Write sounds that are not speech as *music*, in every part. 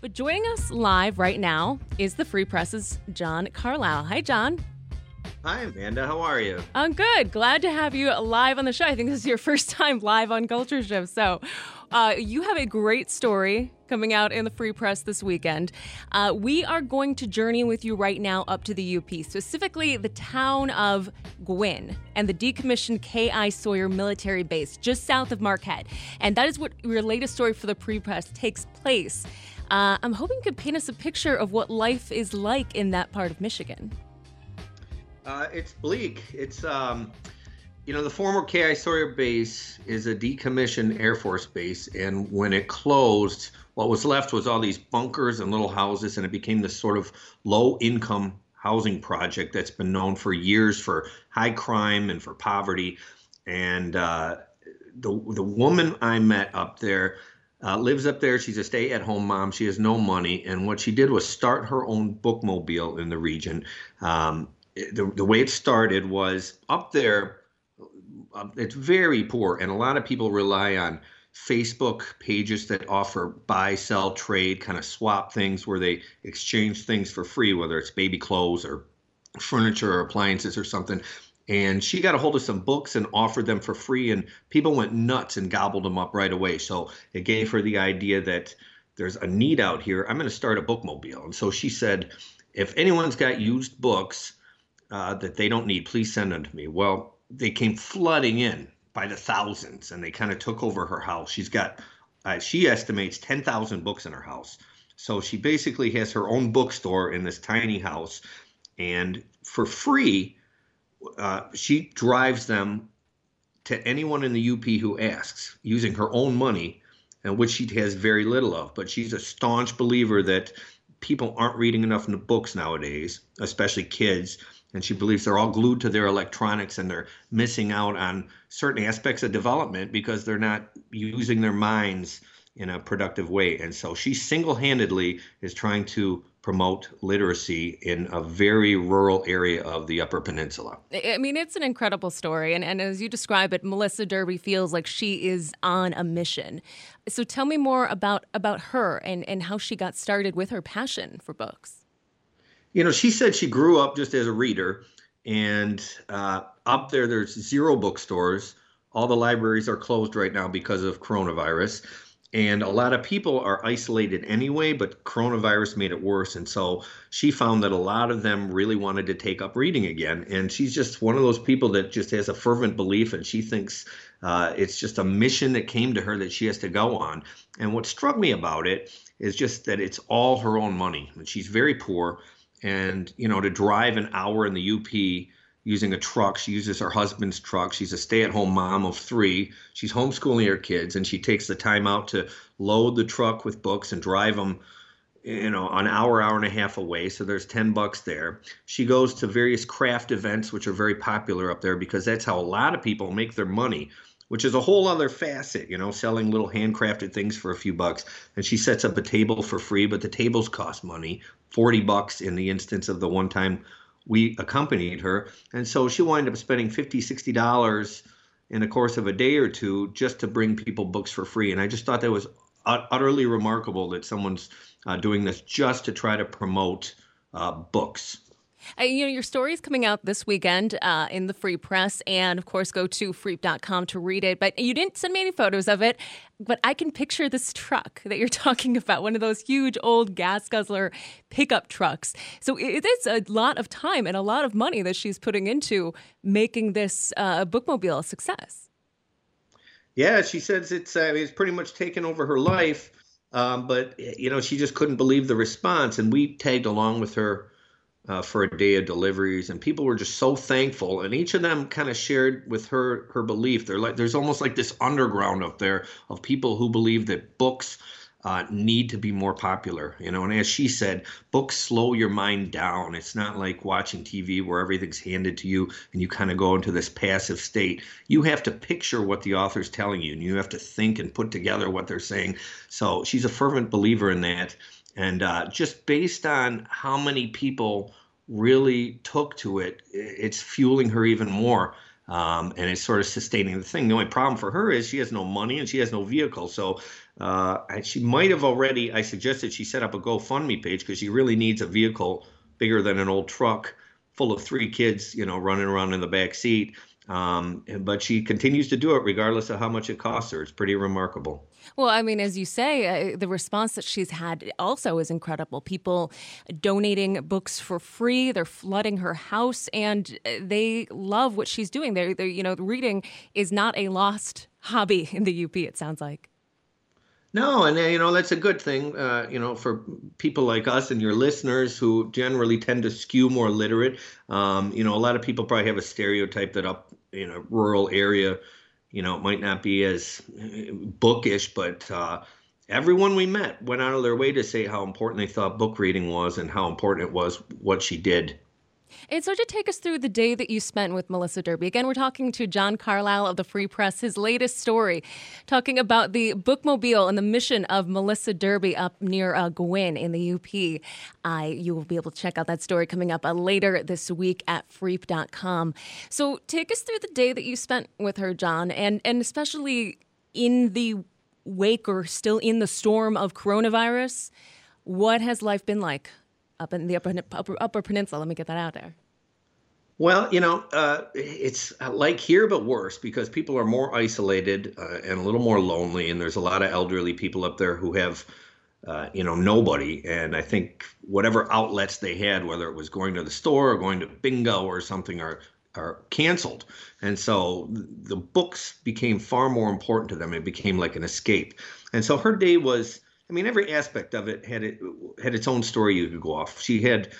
But joining us live right now is the Free Press's John Carlisle. Hi, John. Hi, Amanda. How are you? I'm good. Glad to have you live on the show. I think this is your *laughs* first time live on Culture Shift. So, uh, you have a great story coming out in the Free Press this weekend. Uh, we are going to journey with you right now up to the UP, specifically the town of Gwinn and the decommissioned K.I. Sawyer military base just south of Marquette. And that is what your latest story for the Free Press takes place. Uh, I'm hoping you could paint us a picture of what life is like in that part of Michigan. Uh, it's bleak. It's um, you know the former K.I. Sawyer base is a decommissioned Air Force base, and when it closed, what was left was all these bunkers and little houses, and it became this sort of low-income housing project that's been known for years for high crime and for poverty. And uh, the the woman I met up there. Uh, lives up there. She's a stay at home mom. She has no money. And what she did was start her own bookmobile in the region. Um, the, the way it started was up there uh, it's very poor and a lot of people rely on facebook pages that offer buy sell trade kind of swap things where they exchange things for free whether it's baby clothes or furniture or appliances or something and she got a hold of some books and offered them for free and people went nuts and gobbled them up right away so it gave her the idea that there's a need out here i'm going to start a bookmobile and so she said if anyone's got used books uh, that they don't need. Please send them to me. Well, they came flooding in by the thousands, and they kind of took over her house. She's got, uh, she estimates ten thousand books in her house. So she basically has her own bookstore in this tiny house, and for free, uh, she drives them to anyone in the UP who asks using her own money, and which she has very little of. But she's a staunch believer that people aren't reading enough in the books nowadays, especially kids and she believes they're all glued to their electronics and they're missing out on certain aspects of development because they're not using their minds in a productive way. And so she single handedly is trying to promote literacy in a very rural area of the Upper Peninsula. I mean, it's an incredible story. And, and as you describe it, Melissa Derby feels like she is on a mission. So tell me more about, about her and, and how she got started with her passion for books you know, she said she grew up just as a reader, and uh, up there, there's zero bookstores. All the libraries are closed right now because of coronavirus. And a lot of people are isolated anyway, but coronavirus made it worse. And so she found that a lot of them really wanted to take up reading again. And she's just one of those people that just has a fervent belief, and she thinks uh, it's just a mission that came to her that she has to go on. And what struck me about it is just that it's all her own money. And she's very poor and you know to drive an hour in the UP using a truck. She uses her husband's truck. She's a stay-at-home mom of three. She's homeschooling her kids, and she takes the time out to load the truck with books and drive them, you know, an hour, hour and a half away. So there's ten bucks there. She goes to various craft events, which are very popular up there because that's how a lot of people make their money which is a whole other facet, you know, selling little handcrafted things for a few bucks. And she sets up a table for free, but the tables cost money, 40 bucks in the instance of the one time we accompanied her. And so she wound up spending 50, 60 dollars in the course of a day or two just to bring people books for free. And I just thought that was utterly remarkable that someone's uh, doing this just to try to promote uh, books. Uh, you know, your story is coming out this weekend uh, in the Free Press, and of course, go to freep.com to read it. But you didn't send me any photos of it, but I can picture this truck *laughs* that you're talking about, one of those huge old gas guzzler pickup trucks. So it is a lot of time and a lot of money that she's putting into making this uh, bookmobile a success. Yeah, she says it's uh, it's pretty much taken over her life, um, but you know she just couldn't believe the response, and we tagged along with her uh, for a day of deliveries, and people were just so thankful. And each of them kind of shared with her her belief. They're like there's almost like this underground up there of people who believe that books uh, need to be more popular. You know, and as she said, books slow your mind down. It's not like watching TV where everything's handed to you and you kind of go into this passive state. You have to picture what the author's telling you, and you have to think and put together what they're saying. So she's a fervent believer in that. And uh, just based on how many people really took to it, it's fueling her even more. Um, and it's sort of sustaining the thing. The only problem for her is she has no money and she has no vehicle. So Uh, she might have already. I suggested she set up a GoFundMe page because she really needs a vehicle bigger than an old truck full of three kids, you know, running around in the back seat. Um, but she continues to do it regardless of how much it costs her. It's pretty remarkable. Well, I mean, as you say, uh, the response that she's had also is incredible. People donating books for free, they're flooding her house, and uh, they love what she's doing. They're, they're you know, reading is not a lost hobby *laughs* in the UP. It sounds like. No, and uh, you know that's a good thing. Uh, you know, for people like us and your listeners who generally tend to skew more literate. Um, you know, a lot of people probably have a stereotype that up in a rural area, you know, it might not be as bookish, but uh, everyone we met went out of their way to say how important they thought book reading was and how important it was what she did and so, to take us through the day that you spent with Melissa Derby, again, we're talking to John Carlisle of the Free Press, his latest story, talking about the bookmobile and the mission of Melissa Derby up near uh, Gwinn in the UP. Uh, you will be able to check out that story coming up uh, later this week at freep.com. So, take us through the day that you spent with her, John, and, and especially in the wake or still in the storm of coronavirus. What has life been like up in the upper, upper, upper peninsula. Let me get that out there. Well, you know, uh, it's like here, but worse because people are more isolated uh, and a little more lonely, and there's a lot of elderly people up there who have, uh, you know, nobody. And I think whatever outlets they had, whether it was going to the store or going to bingo or something, are are canceled. And so the books became far more important to them. It became like an escape. And so her day was I mean, every aspect of it had it had its own story you could go off. She had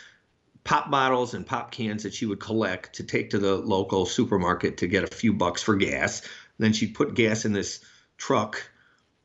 pop bottles and pop cans that she would collect to take to the local supermarket to get a few bucks for gas. Then she'd put gas in this truck,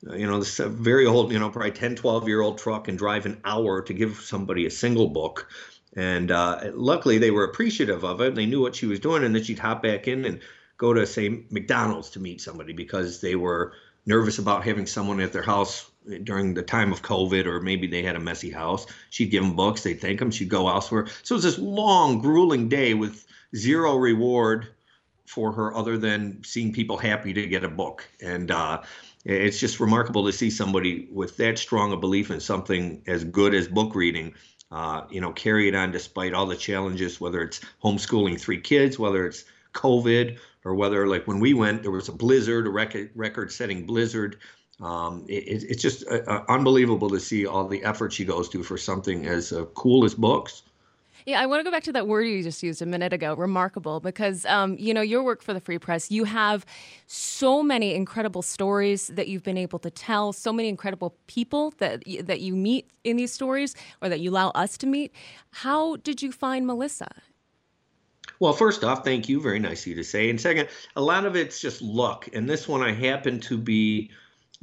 uh, you know, this uh, very old, you know, probably 10, 12 year old truck and drive an hour to give somebody a single book. And uh, luckily they were appreciative of it and they knew what she was doing. And then she'd hop back in and go to, say, McDonald's to meet somebody because they were nervous about having someone at their house during the time of COVID, or maybe they had a messy house. She'd give them books, they'd thank them, she'd go elsewhere. So it was this long, grueling day with zero reward for her other than seeing people happy to get a book. And uh, it's just remarkable to see somebody with that strong a belief in something as good as book reading. Uh, you know, carry it on despite all the challenges, whether it's homeschooling three kids, whether it's COVID, or whether like when we went, there was a blizzard, a record record-setting blizzard. Um, it, it's just uh, uh, unbelievable to see all the effort she goes to for something as uh, cool as books. Yeah, I want to go back to that word you just used a minute ago, remarkable, because um, you know your work for the Free Press. You have so many incredible stories that you've been able to tell, so many incredible people that that you meet in these stories, or that you allow us to meet. How did you find Melissa? Well, first off, thank you. Very nice of you to say. And second, a lot of it's just luck. And this one, I happen to be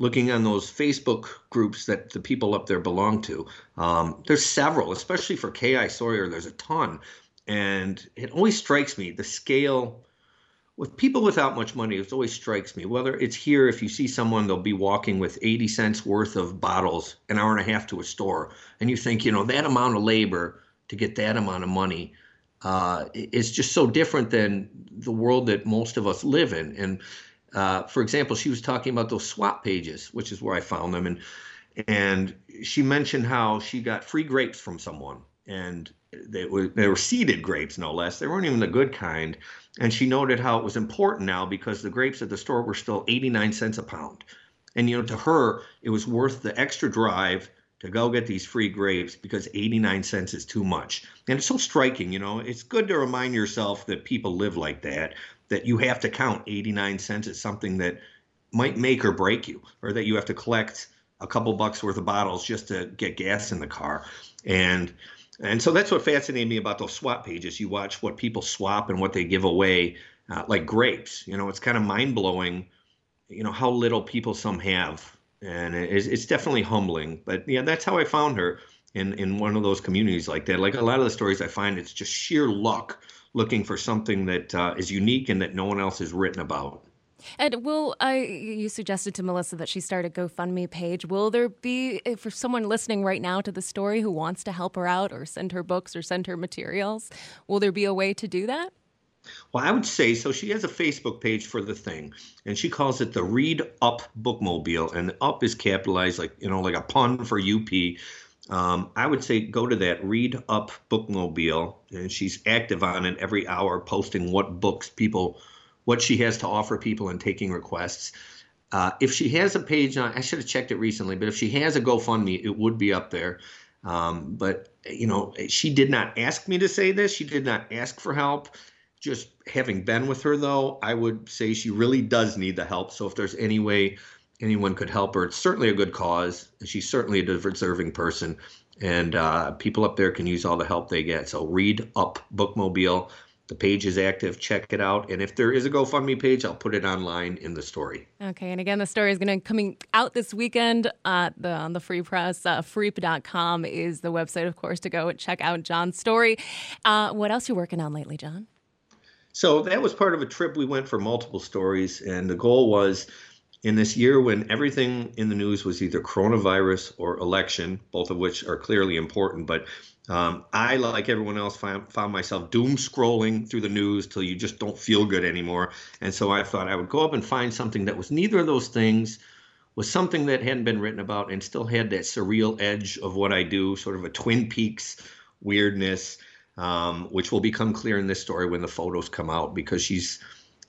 looking on those Facebook groups that the people up there belong to. Um, there's several, especially for K.I. Sawyer, there's a ton. And it always strikes me the scale with people without much money, it always strikes me. Whether it's here, if you see someone, they'll be walking with 80 cents worth of bottles an hour and a half to a store. And you think, you know, that amount of labor to get that amount of money uh, is just so different than the world that most of us live in. And uh, for example, she was talking about those swap pages, which is where I found them, and and she mentioned how she got free grapes from someone, and they were they were seeded grapes, no less. They weren't even the good kind. And she noted how it was important now because the grapes at the store were still 89 cents a pound, and you know to her it was worth the extra drive to go get these free grapes because 89 cents is too much. And it's so striking, you know, it's good to remind yourself that people live like that that you have to count 89 cents as something that might make or break you, or that you have to collect a couple bucks worth of bottles just to get gas in the car. And and so that's what fascinated me about those swap pages. You watch what people swap and what they give away, uh, like grapes. You know, it's kind of mind blowing. You know how little people some have, and it's, it's definitely humbling. But yeah, that's how I found her in in one of those communities like that. Like a lot of the stories I find, it's just sheer luck looking for something that uh, is unique and that no one else has written about. And will I? You suggested to Melissa that she start a GoFundMe page. Will there be, for someone listening right now to the story who wants to help her out or send her books or send her materials, will there be a way to do that? Well, I would say so. She has a Facebook page for the thing, and she calls it the Read Up Bookmobile, and up is capitalized, like you know, like a pun for UP. Um, I would say go to that Read Up Bookmobile, and she's active on it every hour, posting what books people, what she has to offer people, and taking requests. Uh, if she has a page on, I should have checked it recently, but if she has a GoFundMe, it would be up there. Um, but you know, she did not ask me to say this. She did not ask for help just having been with her though, I would say she really does need the help. So if there's any way anyone could help her, it's certainly a good cause. And she's certainly a deserving person, and uh, people up there can use all the help they get. So read up Bookmobile. The page is active. Check it out. And if there is a GoFundMe page, I'll put it online in the story. Okay. And again, the story is going to coming out this weekend uh, the, on the Free Press. Uh, freep.com is the website, of course, to go and check out John's story. Uh, what else are you working on lately, John? So that was part of a trip. We went for multiple stories, and the goal was in this year when everything in the news was either coronavirus or election, both of which are clearly important. But um, I, like everyone else, found, found myself doom scrolling through the news till you just don't feel good anymore. And so I thought I would go up and find something that was neither of those things, was something that hadn't been written about, and still had that surreal edge of what I do, sort of a Twin Peaks weirdness um, which will become clear in this story when the photos come out because she's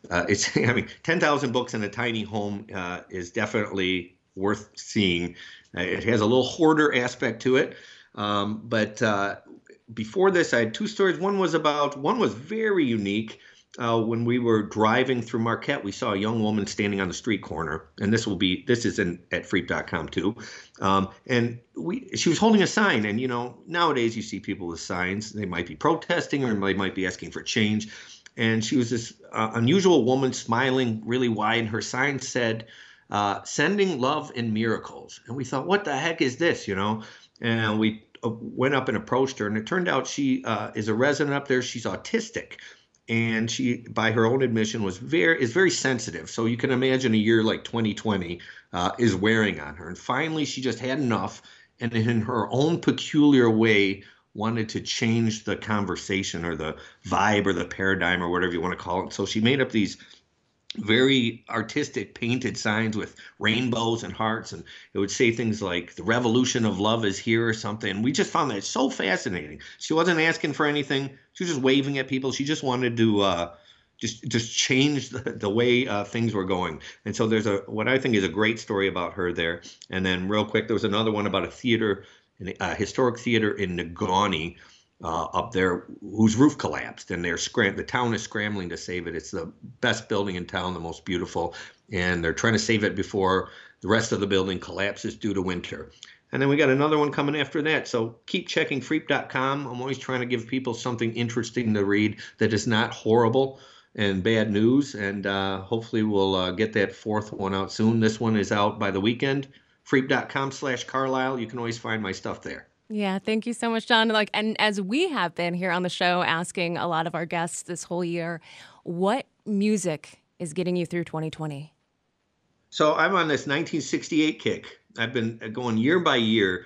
uh, it's *laughs* I mean ten thousand books in a tiny home uh, is definitely worth seeing. Uh, it has a little hoarder aspect to it, um, but uh, before this, I had two stories. One was about one was very unique uh, when we were driving through Marquette, we saw a young woman standing on the street corner, and this will be this is in at freep.com too. Um, and we she was holding a sign, and you know nowadays you see people with signs. They might be protesting or they might be asking for change. And she was this uh, unusual woman, smiling really wide. And her sign said, uh, "Sending love and miracles." And we thought, what the heck is this? You know? And we uh, went up and approached her, and it turned out she uh, is a resident up there. She's autistic and she by her own admission was very is very sensitive so you can imagine a year like 2020 uh, is wearing on her and finally she just had enough and in her own peculiar way wanted to change the conversation or the vibe or the paradigm or whatever you want to call it. So she made up these very artistic painted signs with rainbows and hearts and it would say things like the revolution of love is here or something. We just found that so fascinating. She wasn't asking for anything. She was just waving at people. She just wanted to uh, just just change the, the way uh, things were going. And so there's a what i think is a great story about her there. And then real quick there was another one about a theater a historic theater in Negaunee. uh, up there whose roof collapsed, and they're scram- the town is scrambling to save it. It's the best building in town, the most beautiful, and they're trying to save it before the rest of the building collapses due to winter. And then we got another one coming after that. So keep checking freep.com. I'm always trying to give people something interesting to read that is not horrible and bad news. And uh, hopefully we'll uh, get that fourth one out soon. This one is out by the weekend. Freep.com slash Carlisle. You can always find my stuff there. Yeah, thank you so much, John. Like, and as we have been here on the show asking a lot of our guests this whole year, what music is getting you through 2020? So I'm on this 1968 kick. I've been going year by year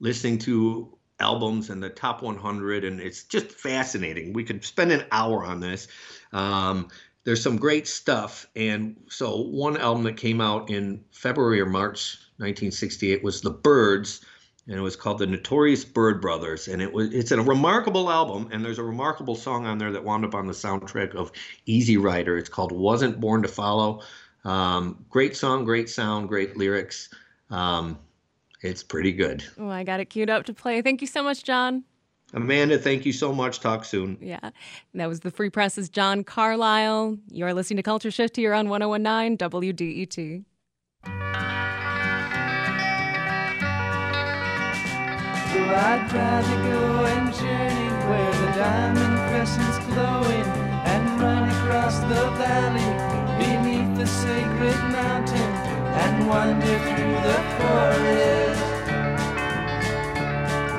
listening to albums and the top 100, and it's just fascinating. We could spend an hour on this. Um, there's some great stuff. And so one album that came out in February or March 1968 was The Byrds, and it was called the Notorious Byrd Brothers, and it was it's a remarkable album, and there's a remarkable song on there that wound up on the soundtrack of Easy Rider. It's called "Wasn't Born to Follow." Um, great song, great sound, great lyrics. Um, it's pretty good. Oh, I got it queued up to play. Thank you so much, John. Amanda, thank you so much. Talk soon. Yeah. And that was the Free Press's John Carlisle. You're listening to Culture Shift here on 1019 WDET. So I'd rather go and journey where the diamond crescent's glowing and run across the valley beneath the sacred mountain and wander through the forest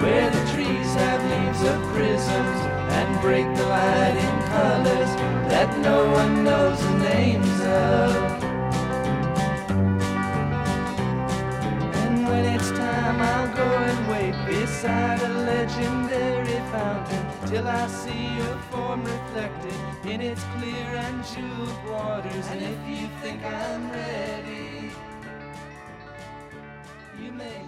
where the trees have doors of prisons and break the light in colors that no one knows the names of. And when it's time, I'll go and wait beside a legendary fountain till I see your form reflected in its clear and jeweled waters. And if you think I'm ready, you may.